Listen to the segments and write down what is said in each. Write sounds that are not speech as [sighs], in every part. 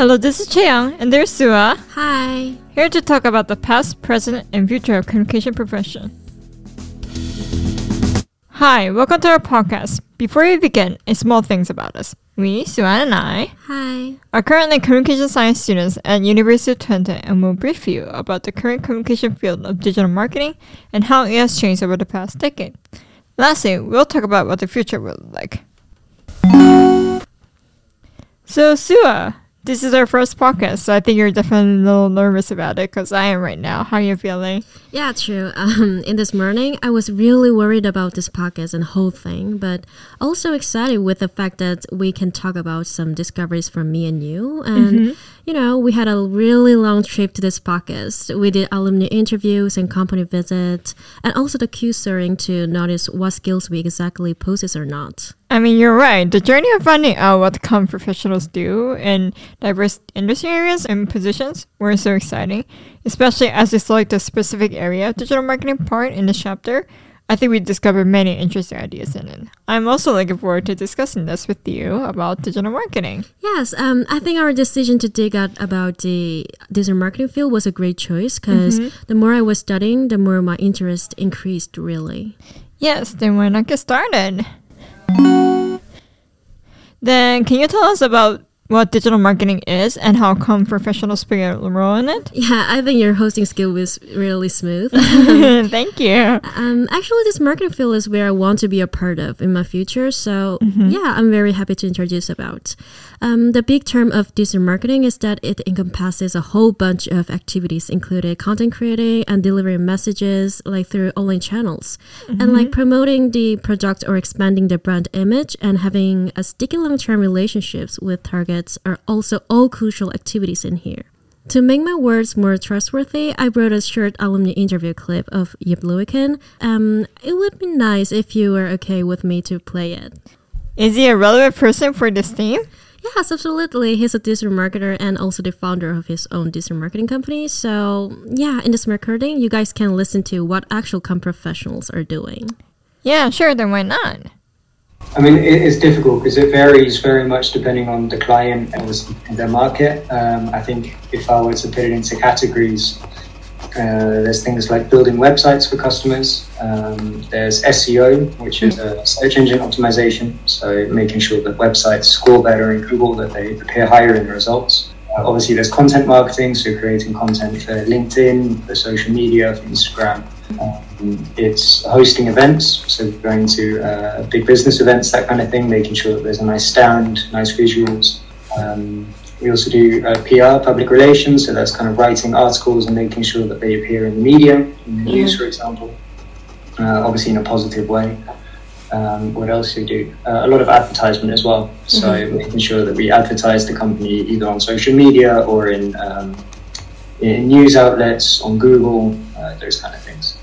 Hello, this is Chaeyoung, and there's Sooah. Hi. Here to talk about the past, present, and future of communication profession. Hi, welcome to our podcast. Before we begin, a small things about us. We, Sooah and I, Hi. are currently communication science students at University of Twente and will brief you about the current communication field of digital marketing and how it has changed over the past decade. Lastly, we'll talk about what the future will look like. So, Sooah, this is our first podcast, so I think you're definitely a little nervous about it because I am right now. How are you feeling? Yeah, true. [laughs] Um, in this morning, I was really worried about this podcast and whole thing, but also excited with the fact that we can talk about some discoveries from me and you. And you know, we had a really long trip to this podcast. We did alumni interviews and company visits, and also the Q searching to notice what skills we exactly possess or not. I mean, you're right. The journey of finding out what com professionals do in diverse industry areas and positions were so exciting, especially as we select a specific area of digital marketing part in the chapter. I think we discovered many interesting ideas in it. I'm also looking forward to discussing this with you about digital marketing. Yes, um, I think our decision to dig out about the digital marketing field was a great choice because the more I was studying, the more my interest increased, really. Yes, then why not get started? Then, can you tell us about what digital marketing is and how com professionals play a role in it? Yeah, I think your hosting skill was really smooth. [laughs] Thank you. um, actually, this marketing field is where I want to be a part of in my future. So, yeah, I'm very happy to introduce about. Um, the big term of digital marketing is that it encompasses a whole bunch of activities, including content creating and delivering messages like through online channels, and like promoting the product or expanding the brand image and having a sticky long-term relationships with are also all crucial activities in here. To make my words more trustworthy, I wrote a short alumni interview clip of Yip Lewican. Um, it would be nice if you were okay with me to play it. Is he a relevant person for this theme? Yes, absolutely. He's a digital marketer and also the founder of his own digital marketing company. So, yeah, in this recording, you guys can listen to what actual com professionals are doing. Yeah, sure, then why not? I mean, it is difficult because it varies very much depending on the client and their market. Um, I think if I were to put it into categories, uh, there's things like building websites for customers. Um, there's SEO, which is search engine optimization, so making sure that websites score better in Google, that they appear higher in the results. Uh, obviously, there's content marketing, so creating content for LinkedIn, for social media, for Instagram. Um, it's hosting events, so going to uh, big business events, that kind of thing, making sure that there's a nice stand, nice visuals. Um, we also do uh, PR, public relations, so that's kind of writing articles and making sure that they appear in the media, in the news, for example, uh, obviously in a positive way. Um, what else do we do? Uh, a lot of advertisement as well. So making sure that we advertise the company either on social media or in, um, in news outlets, on Google, uh, those kind of things.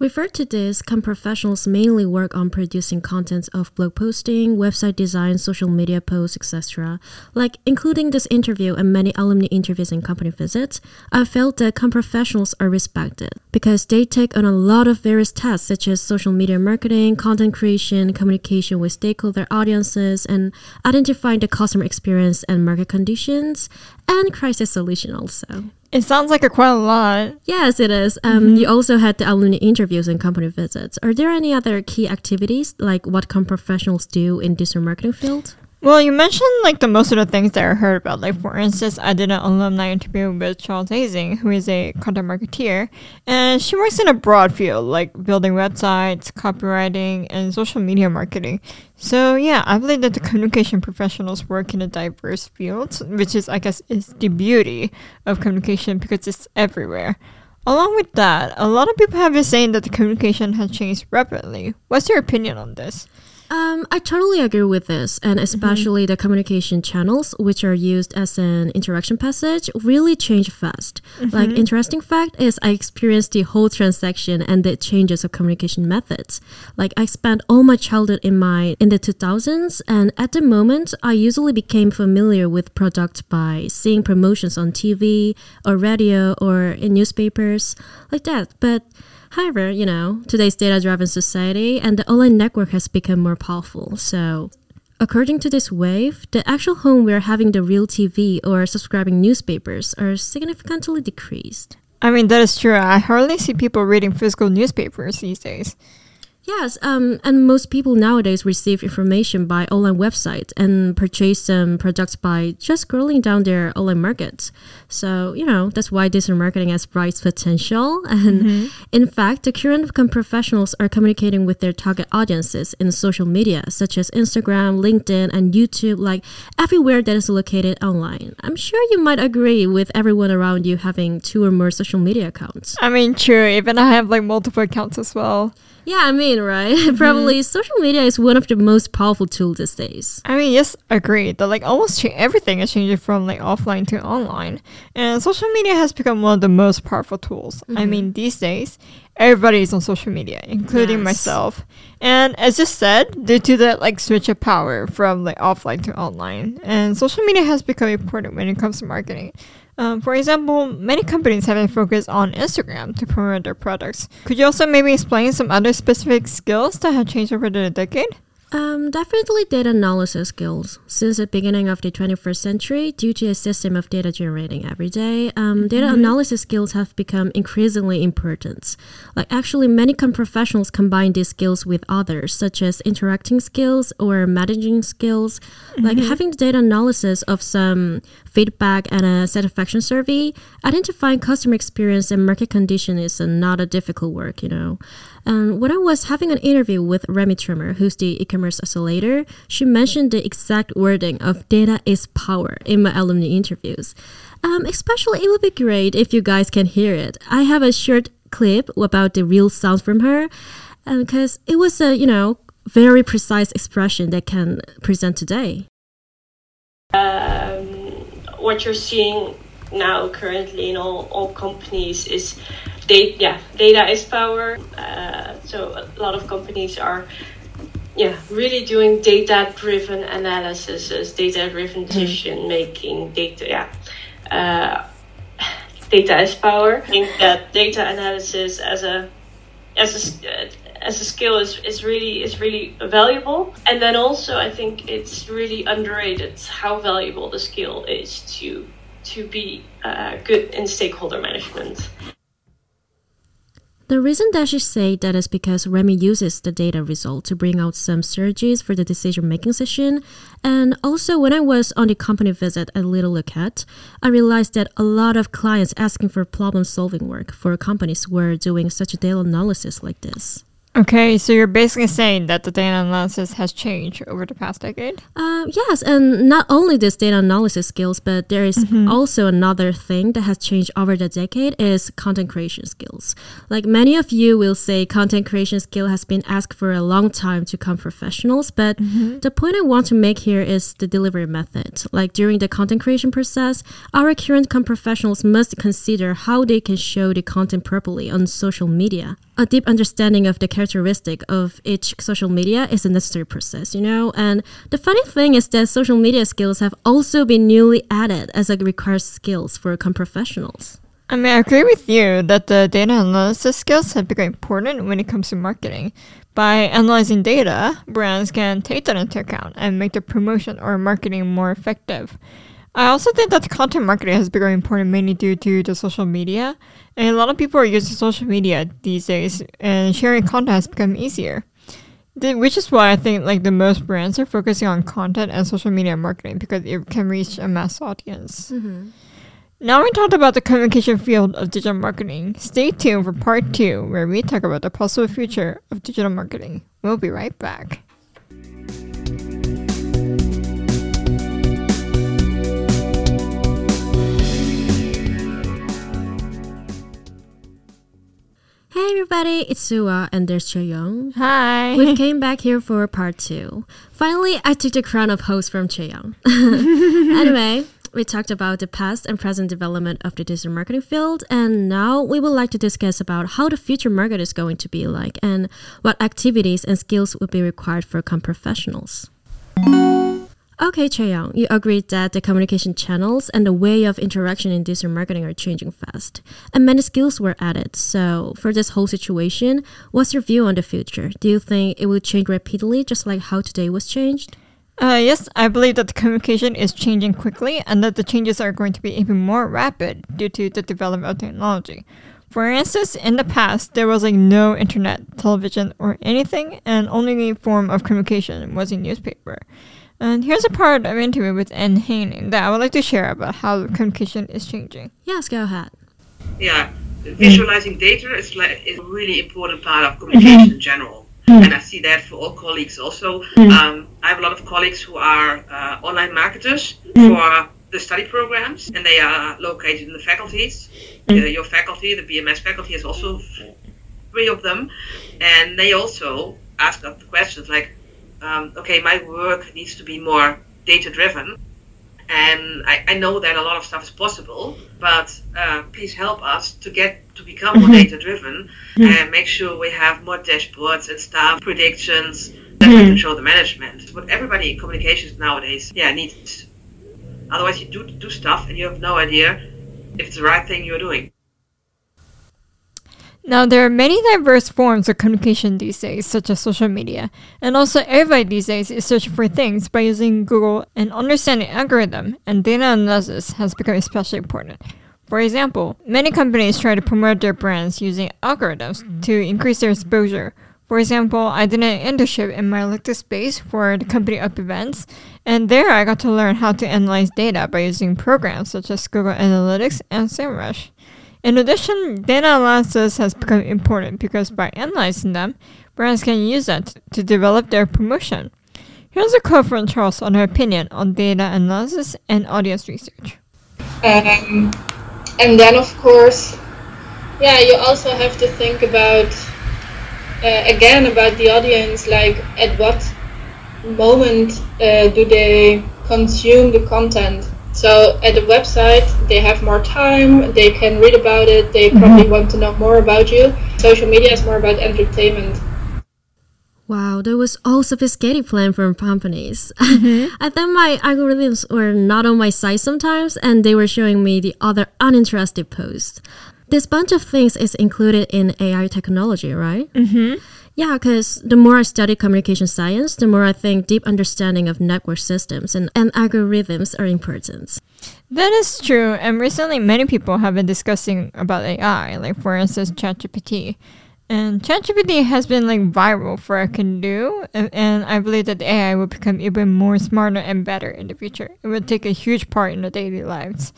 Referred to this, professionals mainly work on producing contents of blog posting, website design, social media posts, etc. Like including this interview and many alumni interviews and company visits, I felt that professionals are respected because they take on a lot of various tasks such as social media marketing, content creation, communication with stakeholder audiences, and identifying the customer experience and market conditions, and crisis solution also. It sounds like a quite a lot. Yes, it is. Um, You also had the alumni interviews and company visits. Are there any other key activities like what can professionals do in digital marketing field? Well, you mentioned like the most of the things that I heard about. Like for instance, I did an alumni interview with Charles Hazing, who is a content marketeer, and she works in a broad field like building websites, copywriting, and social media marketing. So yeah, I believe that the communication professionals work in a diverse field, which is I guess is the beauty of communication because it's everywhere. Along with that, a lot of people have been saying that the communication has changed rapidly. What's your opinion on this? Um, I totally agree with this, and especially the communication channels, which are used as an interaction passage, really change fast. Like, interesting fact is, I experienced the whole transaction and the changes of communication methods. Like, I spent all my childhood in my in the 2000s, and at the moment, I usually became familiar with product by seeing promotions on TV or radio or in newspapers, like that. But However, you know, today's data driven society and the online network has become more powerful. So, according to this wave, the actual home we're having the real TV or subscribing newspapers are significantly decreased. I mean, that is true. I hardly see people reading physical newspapers these days. Yes, um, and most people nowadays receive information by online websites and purchase some products by just scrolling down their online markets. So, you know, that's why digital marketing has bright potential. [laughs] And mm-hmm. in fact, the current professionals are communicating with their target audiences in social media, such as Instagram, LinkedIn, and YouTube, like everywhere that is located online. I'm sure you might agree with everyone around you having two or more social media accounts. I mean, true. Even I have like multiple accounts as well. Yeah, I mean, right? [laughs] Mm-hmm. Probably social media is one of the most powerful tools these days. I mean, yes, agreed. That like almost cha- everything is changing from like offline to online, and social media has become one of the most powerful tools. Mm-hmm. I mean, these days everybody is on social media, including yes. myself. And as just said, due to that like switch of power from like offline to online, and social media has become important when it comes to marketing. Um, for example, many companies have been focused on Instagram to promote their products. Could you also maybe explain some other specific skills that have changed over the decade? Um, definitely data analysis skills. Since the beginning of the 21st century, due to a system of data generating every day, um, data mm-hmm. analysis skills have become increasingly important. Like actually, many com- professionals combine these skills with others, such as interacting skills or managing skills. Mm-hmm. Like having the data analysis of some feedback and a satisfaction survey, identifying customer experience and market condition is not a difficult work, you know. And when I was having an interview with Remy Trimmer, who's the e-commerce accelerator, she mentioned the exact wording of "data is power" in my alumni interviews. Um, especially, it would be great if you guys can hear it. I have a short clip about the real sound from her, because it was a you know very precise expression that can present today. Um, what you're seeing now currently in all, all companies is data, yeah, data is power. Uh, so a lot of companies are, yeah, really doing data-driven analysis, data-driven hmm. decision making. Data, yeah, uh, [sighs] data is power. I think that data analysis as a as a as a skill is, is really is really valuable and then also i think it's really underrated how valuable the skill is to to be uh, good in stakeholder management the reason that she said that is because Remy uses the data result to bring out some strategies for the decision making session. And also, when I was on the company visit at Little Look At, I realized that a lot of clients asking for problem solving work for companies were doing such a data analysis like this. Okay, so you're basically saying that the data analysis has changed over the past decade? Uh, yes, and not only this data analysis skills, but there is mm-hmm. also another thing that has changed over the decade is content creation skills. Like many of you will say, content creation skill has been asked for a long time to com professionals, but mm-hmm. the point I want to make here is the delivery method. Like during the content creation process, our current com professionals must consider how they can show the content properly on social media. A deep understanding of the characteristic of each social media is a necessary process, you know? And the funny thing is that social media skills have also been newly added as a required skills for com professionals. I mean, I agree with you that the data analysis skills have become important when it comes to marketing. By analyzing data, brands can take that into account and make their promotion or marketing more effective. I also think that content marketing has become important mainly due to the social media. And a lot of people are using social media these days, and sharing content has become easier. The, which is why I think like the most brands are focusing on content and social media marketing because it can reach a mass audience. Mm-hmm. Now we talked about the communication field of digital marketing. Stay tuned for part two, where we talk about the possible future of digital marketing. We'll be right back. Everybody, it's Sooah and there's Young. Hi. We came back here for part two. Finally, I took the crown of host from Young. [laughs] anyway, we talked about the past and present development of the digital marketing field, and now we would like to discuss about how the future market is going to be like and what activities and skills would be required for com professionals. Okay, Chaeyoung, you agreed that the communication channels and the way of interaction in digital marketing are changing fast, and many skills were added. So, for this whole situation, what's your view on the future? Do you think it will change rapidly, just like how today was changed? Uh, yes, I believe that the communication is changing quickly and that the changes are going to be even more rapid due to the development of technology. For instance, in the past, there was like no internet, television, or anything, and only form of communication was a newspaper. And here's a part of an interview with Anne Haining that I would like to share about how communication is changing. Yes, go ahead. Yeah, visualizing data is, like, is a really important part of communication in general. And I see that for all colleagues also. Um, I have a lot of colleagues who are uh, online marketers for the study programs, and they are located in the faculties. Uh, your faculty, the BMS faculty, has also three of them, and they also ask us the questions like, um, okay, my work needs to be more data driven. And I, I know that a lot of stuff is possible, but uh, please help us to get to become more data driven and make sure we have more dashboards and stuff, predictions that we can show the management. What everybody in communications nowadays, yeah, needs. Otherwise, you do do stuff and you have no idea if it's the right thing you're doing. Now, there are many diverse forms of communication these days, such as social media, and also everybody these days is searching for things by using Google, and understanding algorithm and data analysis has become especially important. For example, many companies try to promote their brands using algorithms to increase their exposure. For example, I did an internship in my LinkedIn space for the company Up Events, and there I got to learn how to analyze data by using programs such as Google Analytics and SEMrush. In addition, data analysis has become important because by analyzing them, brands can use that to develop their promotion. Here's a quote from Charles on her opinion on data analysis and audience research. Um, and then, of course, yeah, you also have to think about, uh, again, about the audience, like at what moment uh, do they consume the content? So at the website, they have more time, they can read about it, they probably want to know more about you. Social media is more about entertainment. Wow, that was all sophisticated plan from companies. [laughs] I think my algorithms were not on my side sometimes, and they were showing me the other uninterested posts. This bunch of things is included in AI technology, right? Mm-hmm. Yeah, because the more I study communication science, the more I think deep understanding of network systems and, and algorithms are important. That is true, and recently many people have been discussing about AI, like for instance ChatGPT. And ChatGPT has been like viral for what it can do, and, and I believe that AI will become even more smarter and better in the future. It will take a huge part in our daily lives.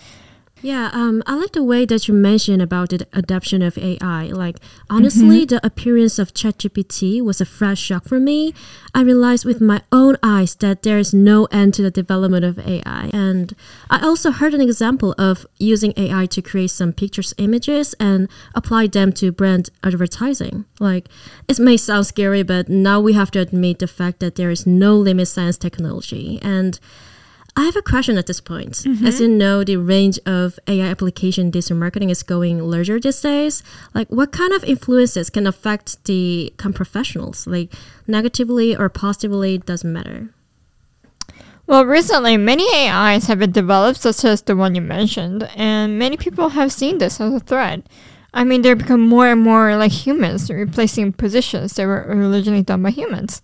Yeah, um, I like the way that you mentioned about the adoption of AI. Like, honestly, the appearance of ChatGPT was a fresh shock for me. I realized with my own eyes that there is no end to the development of AI. And I also heard an example of using AI to create some pictures, images, and apply them to brand advertising. Like, it may sound scary, but now we have to admit the fact that there is no limit science technology. And I have a question at this point. As mm-hmm. you know, the range of AI application digital marketing is going larger these days. Like, what kind of influences can affect the professionals? Like, negatively or positively doesn't matter. Well, recently, many AIs have been developed, such as the one you mentioned, and many people have seen this as a threat. I mean, they become more and more like humans, replacing positions that were originally done by humans.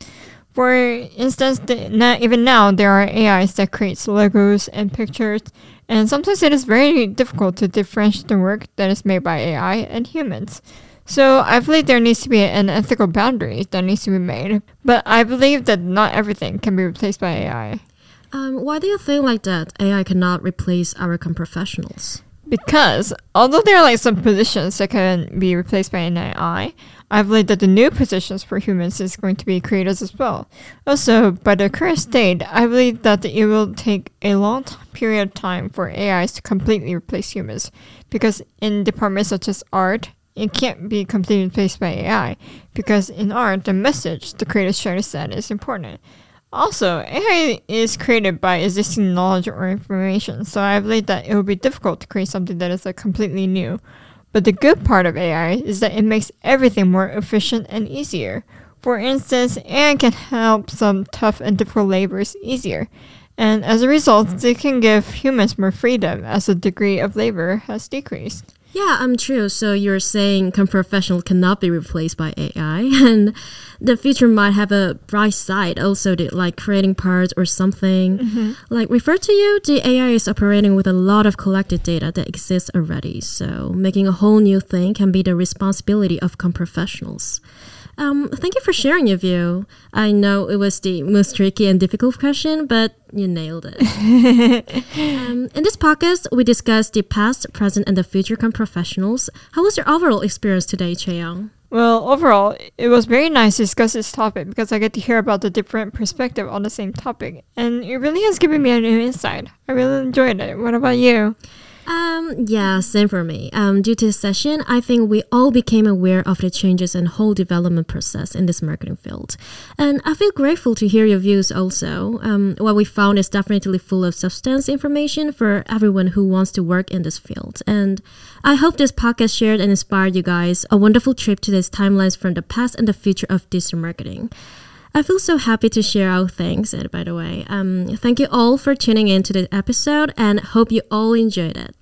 For instance, the, na even now, there are AIs that creates logos and pictures, and sometimes it is very difficult to differentiate the work that is made by AI and humans. So I believe there needs to be an ethical boundary that needs to be made, but I believe that not everything can be replaced by AI. Um, why do you think like that? AI cannot replace our com professionals. Because although there are like some positions that can be replaced by an AI, I believe that the new positions for humans is going to be creators as well. Also, by the current state, I believe that it will take a long t- period of time for AIs to completely replace humans. Because in departments such as art, it can't be completely replaced by AI. Because in art, the message the creators try to send is important. Also, AI is created by existing knowledge or information, so I believe that it will be difficult to create something that is like completely new. But the good part of AI is that it makes everything more efficient and easier. For instance, AI can help some tough and difficult labors easier. And as a result, they can give humans more freedom as the degree of labor has decreased. Yeah, I'm true. So you're saying com professional cannot be replaced by AI, [laughs] and the future might have a bright side also, to, like creating parts or something. Mm-hmm. Like refer to you, the AI is operating with a lot of collected data that exists already. So making a whole new thing can be the responsibility of com professionals. Um, thank you for sharing your view. I know it was the most tricky and difficult question, but you nailed it. [laughs] um, in this podcast, we discussed the past, present, and the future com professionals. How was your overall experience today, Chaeyoung? Well, overall, it was very nice to discuss this topic because I get to hear about the different perspective on the same topic, and it really has given me a new insight. I really enjoyed it. What about you? Um, yeah, same for me. Um, due to the session, I think we all became aware of the changes and whole development process in this marketing field. And I feel grateful to hear your views also. Um, what we found is definitely full of substance information for everyone who wants to work in this field. And I hope this podcast shared and inspired you guys a wonderful trip to these timelines from the past and the future of digital marketing. I feel so happy to share our thanks, And by the way. Um, thank you all for tuning in to the episode and hope you all enjoyed it.